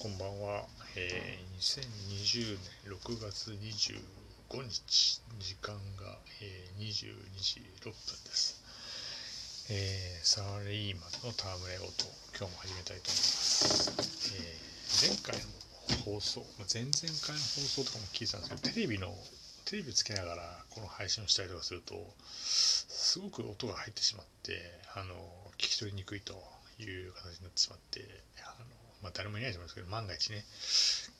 こんばんは、えー、2020年6月25日時間が、えー、22時6分です、えー、サラリーマンのタームレオと今日も始めたいと思います、えー、前回の放送前々回の放送とかも聞いてたんですけどテレビのテレビつけながらこの配信をしたりとかするとすごく音が入ってしまってあの聞き取りにくいという形になってしまってあのまあ、誰もいないと思いますけど、万が一ね、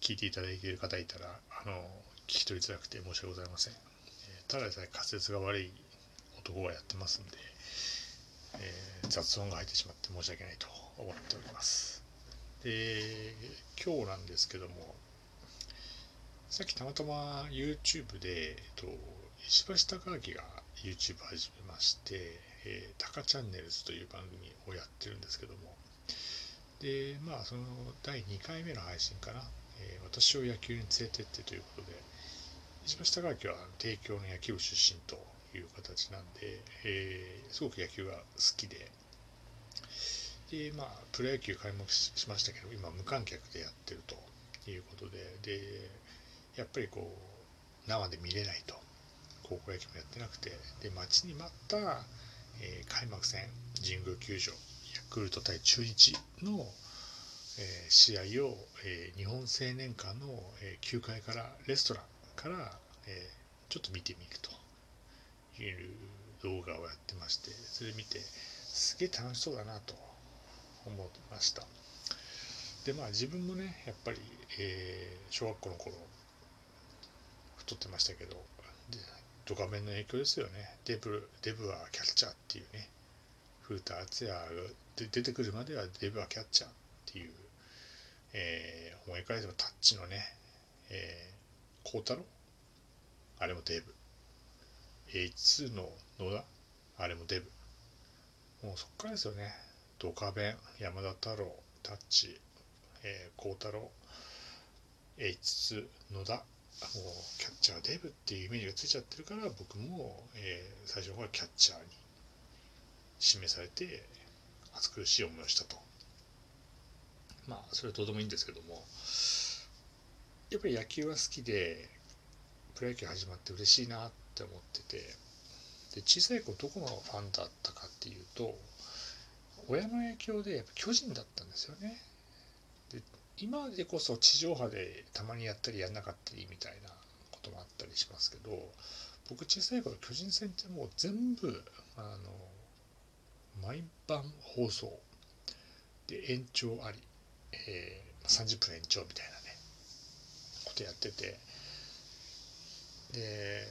聞いていただいている方いたら、あの、聞き取りづらくて申し訳ございません。えー、ただでさえ滑舌が悪い男がやってますんで、えー、雑音が入ってしまって申し訳ないと思っております。で、今日なんですけども、さっきたまたま YouTube で、えっと、石橋貴明が YouTube 始めまして、えー、タカチャンネルズという番組をやってるんですけども、でまあその第2回目の配信かな、えー、私を野球に連れてってということで石橋貴明は帝京の野球部出身という形なんで、えー、すごく野球が好きで。でまあプロ野球開幕しましたけど今無観客でやってるということででやっぱりこう生で見れないと。高校野球もやってなくて。で待ちに待った、えー、開幕戦神宮球場。クルト対中日の、えー、試合を、えー、日本青年館の、えー、9階からレストランから、えちょっと見てみるという動画をやってましてそれ見てすげえ楽しそうだなと思いました。でまあ自分もねやっぱり、え小学校の頃太ってましたけどドカメンの影響ですよね。デブデブはキャッチャーっていうね。古田敦也が出てくるまではデブはキャッチャーっていう、えー、思い返せばタッチのね、えー、孝太郎？あれもデブ。H2 の野田？あれもデブ。もうそっからですよね。ドカベン山田太郎タッチえー、孝太郎 H2 野田。もうキャッチャーデブっていうイメージがついちゃってるから僕も、えー、最初の頃はキャッチャーに指名されて暑苦しい思いをしたと。まあそれはどうでもいいんですけども。やっぱり野球は好きでプロ野球始まって嬉しいなって思ってて。で小さい子どこのファンだったかっていうと親の影響でやっぱ巨人だったんですよね。で今でこそ地上波でたまにやったりやんなかったりみたいなこともあったりしますけど僕小さい頃巨人戦ってもう全部あの毎晩放送で延長あり、えー、30分延長みたいなねことやっててで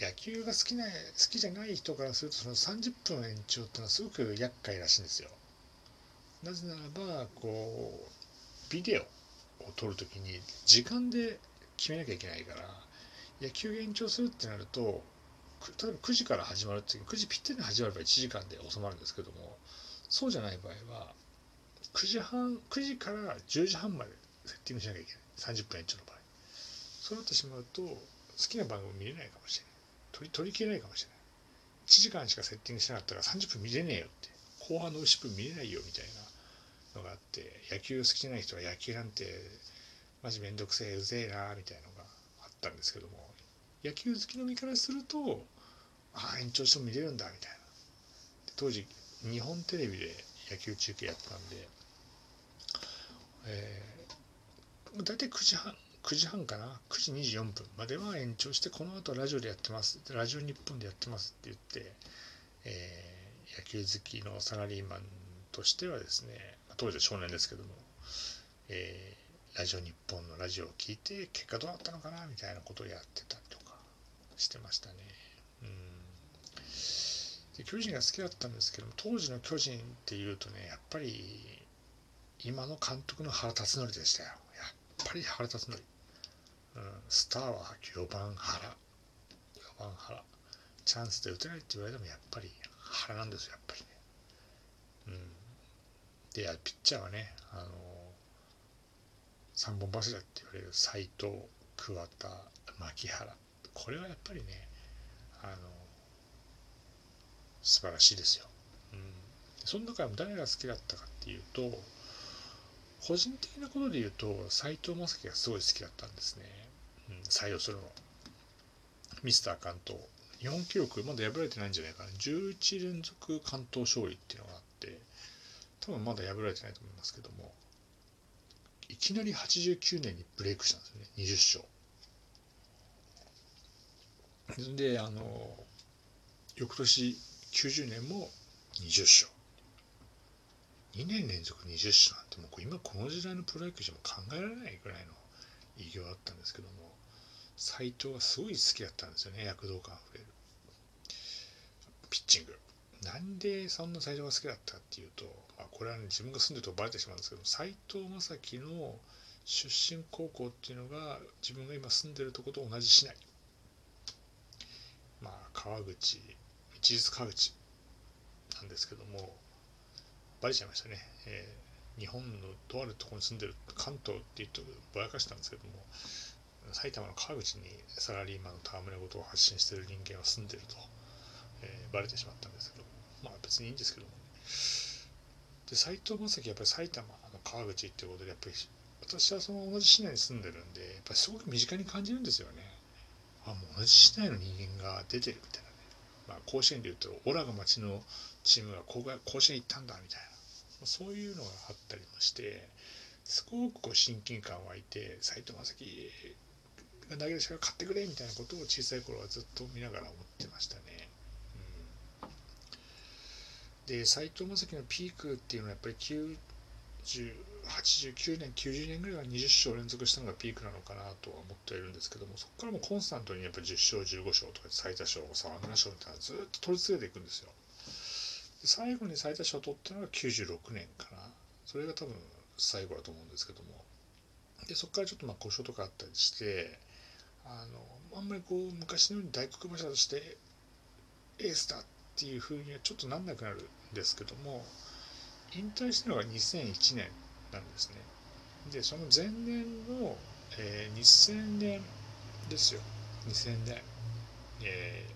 野球が好きな好きじゃない人からするとその30分延長ってのはすごく厄介らしいんですよ。なぜならばこうビデオを撮るときに時間で決めなきゃいけないから野球延長するってなると例えば9時から始まるっていう9時ぴったりに始まれば1時間で収まるんですけどもそうじゃない場合は9時半9時から10時半までセッティングしなきゃいけない。30分延長の場合。そうなってしまうと好きな番組見れないかもしれない。取り取り切れないかもしれない。1時間しかセッティングしなかったら30分見れねえよって。後半の牛分見れないよみたいなのがあって野球好きじゃない人は野球なんてマジめんどくせえうぜえなみたいなのがあったんですけども野球好きの身からするとああ延長しても見れるんだみたいな。当時日本テレビで野球中継やったんで、えー、大体9時半9時半かな。9時24分までは延長してこの後ラジオでやってます。ラジオ日本でやってますって言って、えー、野球好きのサラリーマンとしてはですね当時は少年ですけども、えー、ラジオ日本のラジオを聞いて結果どうだったのかなみたいなことをやってたりとかしてましたね。うん。で巨人が好きだったんですけど当時の巨人っていうとねやっぱり今の監督の原辰徳でしたよ。やっぱり原辰徳、うん、スターは4番原。4番原。チャンスで打てないって言われてもやっぱり原なんですよやっぱりね。うん。でピッチャーはねあの三本柱って言われる斎藤桑田牧原。これはやっぱりねあの素晴らしいですよ。うん、その中でも誰が好きだったかっていうと個人的なことで言うと斎藤正樹がすごい好きだったんですね、うん、採用するの。ミスター関東。日本記録まだ破られてないんじゃないかな。11連続関東勝利っていうのがあって多分まだ破られてないと思いますけどもいきなり89年にブレイクしたんですよね。20勝。であの翌年90年も20勝2年連続20勝なんてもう今この時代のプロ野球じゃ考えられないぐらいの偉業だったんですけども斎藤はすごい好きだったんですよね躍動感あふれる。ピッチング。なんでそんな斎藤が好きだったっていうと、まあ、これはね自分が住んでるとバレてしまうんですけど斎藤正樹の出身高校っていうのが自分が今住んでるとこと同じ市内。まあ川口一律川口なんですけどもバレちゃいましたね、えー、日本のとあるところに住んでる関東って言うとぼやかしたんですけども埼玉の川口にサラリーマンの戯れ事を発信してる人間は住んでると、えー、バレてしまったんですけどまあ別にいいんですけども、ね、で斎藤正樹やっぱり埼玉の川口っていうことでやっぱり私はその同じ市内に住んでるんでやっぱりすごく身近に感じるんですよね。あもう同じ市内の人間が出てるみたいな。まあ甲子園でいうとオラが町のチームが甲子園行ったんだみたいなそういうのがあったりもしてすごくこう親近感湧いて斎藤正樹が投げる力買ってくれみたいなことを小さい頃はずっと見ながら思ってましたね。うん、で斎藤正樹のピークっていうのはやっぱり89年90年ぐらいは20勝連続したのがピークなのかなとは思っているんですけどもそこからもコンスタントにやっぱ10勝15勝とか最多勝沢村賞みたいなずっと取り続けていくんですよ。最後に最多賞を取ったのが96年かなそれが多分最後だと思うんですけどもでそこからちょっとまあ故障とかあったりしてあのあんまりこう昔のように大黒柱としてエースだっていうふうにはちょっとなんなくなるんですけども引退したのが2001年なんですね。でその前年の、えー、2000年ですよ。2000年、え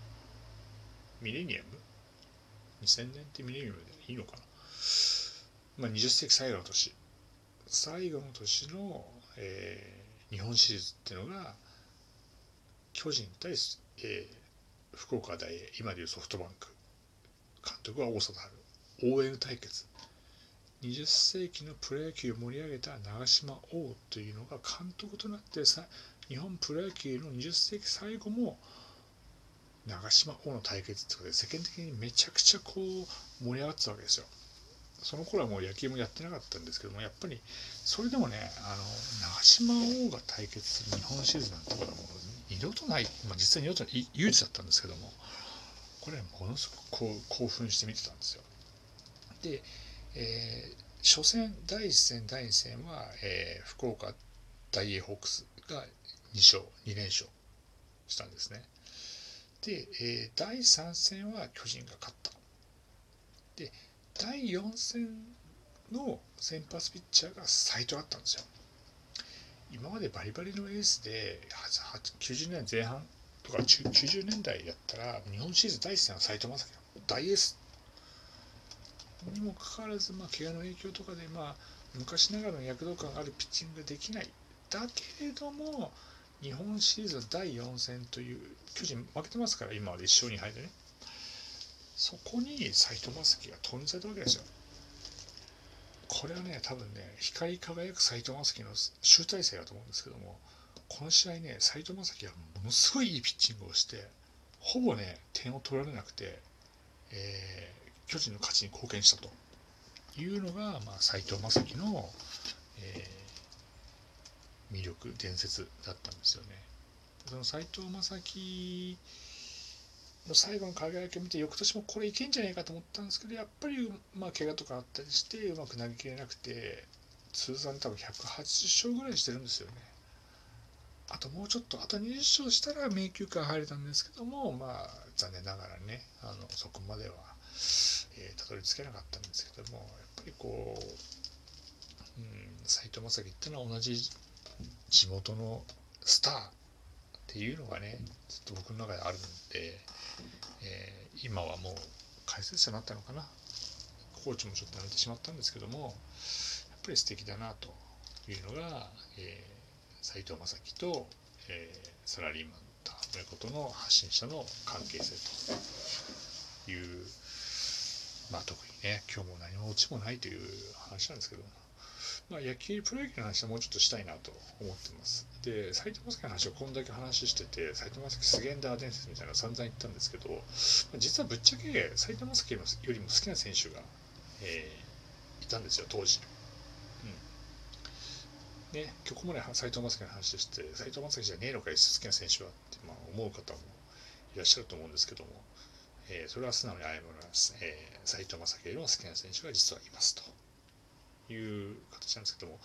ー、ミレニアム？2000年ってミレニアムでいいのかな？まあ20世紀最後の年。最後の年の、えー、日本シリーズっていうのが巨人対、えー、福岡大英今でいうソフトバンク。監督は大貞治応援対決20世紀のプロ野球を盛り上げた長嶋王というのが監督となってさ日本プロ野球の20世紀最後も長島王の対決ってことで世間的にめちゃくちゃこう盛り上がってたわけですよ。その頃はもう野球もやってなかったんですけどもやっぱりそれでもねあの長島王が対決する日本シリーズなんてことはもう二度とない、まあ、実際二度とない唯一だったんですけどもこれものすごくこう興奮して見てたんですよ。で、えー、初戦第1戦第2戦は、えー、福岡大英ホークスが2勝2連勝したんですね。で、えー、第3戦は巨人が勝った。で、第4戦の先発ピッチャーが斎藤だったんですよ。今までバリバリのエースで90年前半とか90年代やったら日本シリーズ第1戦は斎藤正樹大エースにもかかわらず、まあ、怪我の影響とかで、まあ、昔ながらの躍動感があるピッチングができない。だけれども日本シリーズ第4戦という巨人負けてますから今まで1勝2敗でね。そこに斎藤正樹が投入されたわけですよ。これはね多分ね光り輝く斎藤正樹の集大成だと思うんですけどもこの試合ね斎藤正樹はものすごいいいピッチングをしてほぼね点を取られなくて、え、巨人の勝ちに貢献したというのが、まあ、斎藤正樹の、えー魅力伝説だったんですよね。その斎藤正樹の最後の輝きを見て翌年もこれいけんじゃないかと思ったんですけどやっぱりまあ怪我とかあったりしてうまく投げきれなくて通算多分180勝ぐらいしてるんですよね。あともうちょっとあと20勝したら迷宮から入れたんですけどもまあ残念ながらねあのそこまでは、えー、たどり着けなかったんですけどもやっぱりこう、うん、斎藤正樹っていうのは同じ地元のスターっていうのがねずっと僕の中であるんで、えー、今はもう解説者になったのかな。コーチもちょっとやめてしまったんですけどもやっぱり素敵だなというのが、えー、藤正樹と、えー、サラリーマンということの発信者の関係性というまあ特にね今日も何もオチもないという話なんですけどまあ、野球、プロ野球の話はもうちょっとしたいなと思ってます。で、斎藤正樹の話をこんだけ話してて、斎藤正樹スゲンダー伝説みたいなの散々言ったんですけど、実はぶっちゃけ斎藤正樹よりも好きな選手が、えー、いたんですよ、当時。うん。ね、ここまで斎藤正樹の話して、斎藤正樹じゃねえのか、好きな選手はって、まあ、思う方もいらっしゃると思うんですけども、えー、それは素直に謝ります。えー、斉藤正樹よりも好きな選手が実はいますと。いう形なんですけども、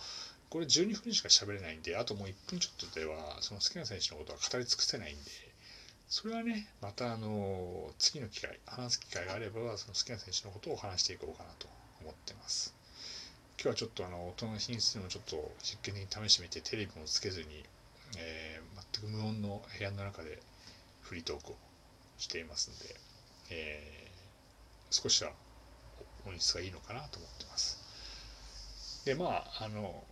これ12分しか喋れないんで、あともう1分ちょっとでは、その好きな選手のことは語り尽くせないんで、それはね、またあの、次の機会、話す機会があれば、その好きな選手のことを話していこうかなと思ってます。今日はちょっとあの、音の品質をちょっと実験的に試してみて、テレビもつけずに、えー、全く無音の部屋の中でフリートークをしていますんで、えー、少しは音質がいいのかなと思ってます。でまああの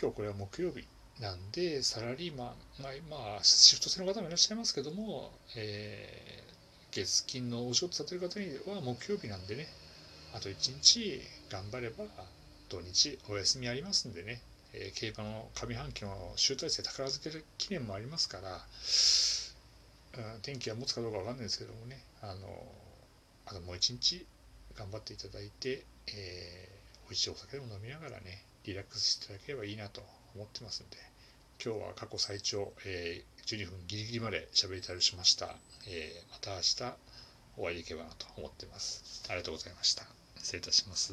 今日これは木曜日なんでサラリーマン、まあ、まあ、シフト制の方もいらっしゃいますけども、えー、月金のお仕事されてる方には木曜日なんでねあと1日頑張れば土日お休みありますんでね、えー、競馬の上半期の集大成宝漬け記念もありますから、天気は持つかどうかわかんないですけどもねあのあともう1日頑張っていただいて、えー美味しいお酒でも飲みながらね、リラックスしていただければいいなと思ってますんで、今日は過去最長、えー、12分ギリギリまで喋りたりしました。えー、また明日お会いできればなと思ってます。ありがとうございました。失礼いたします。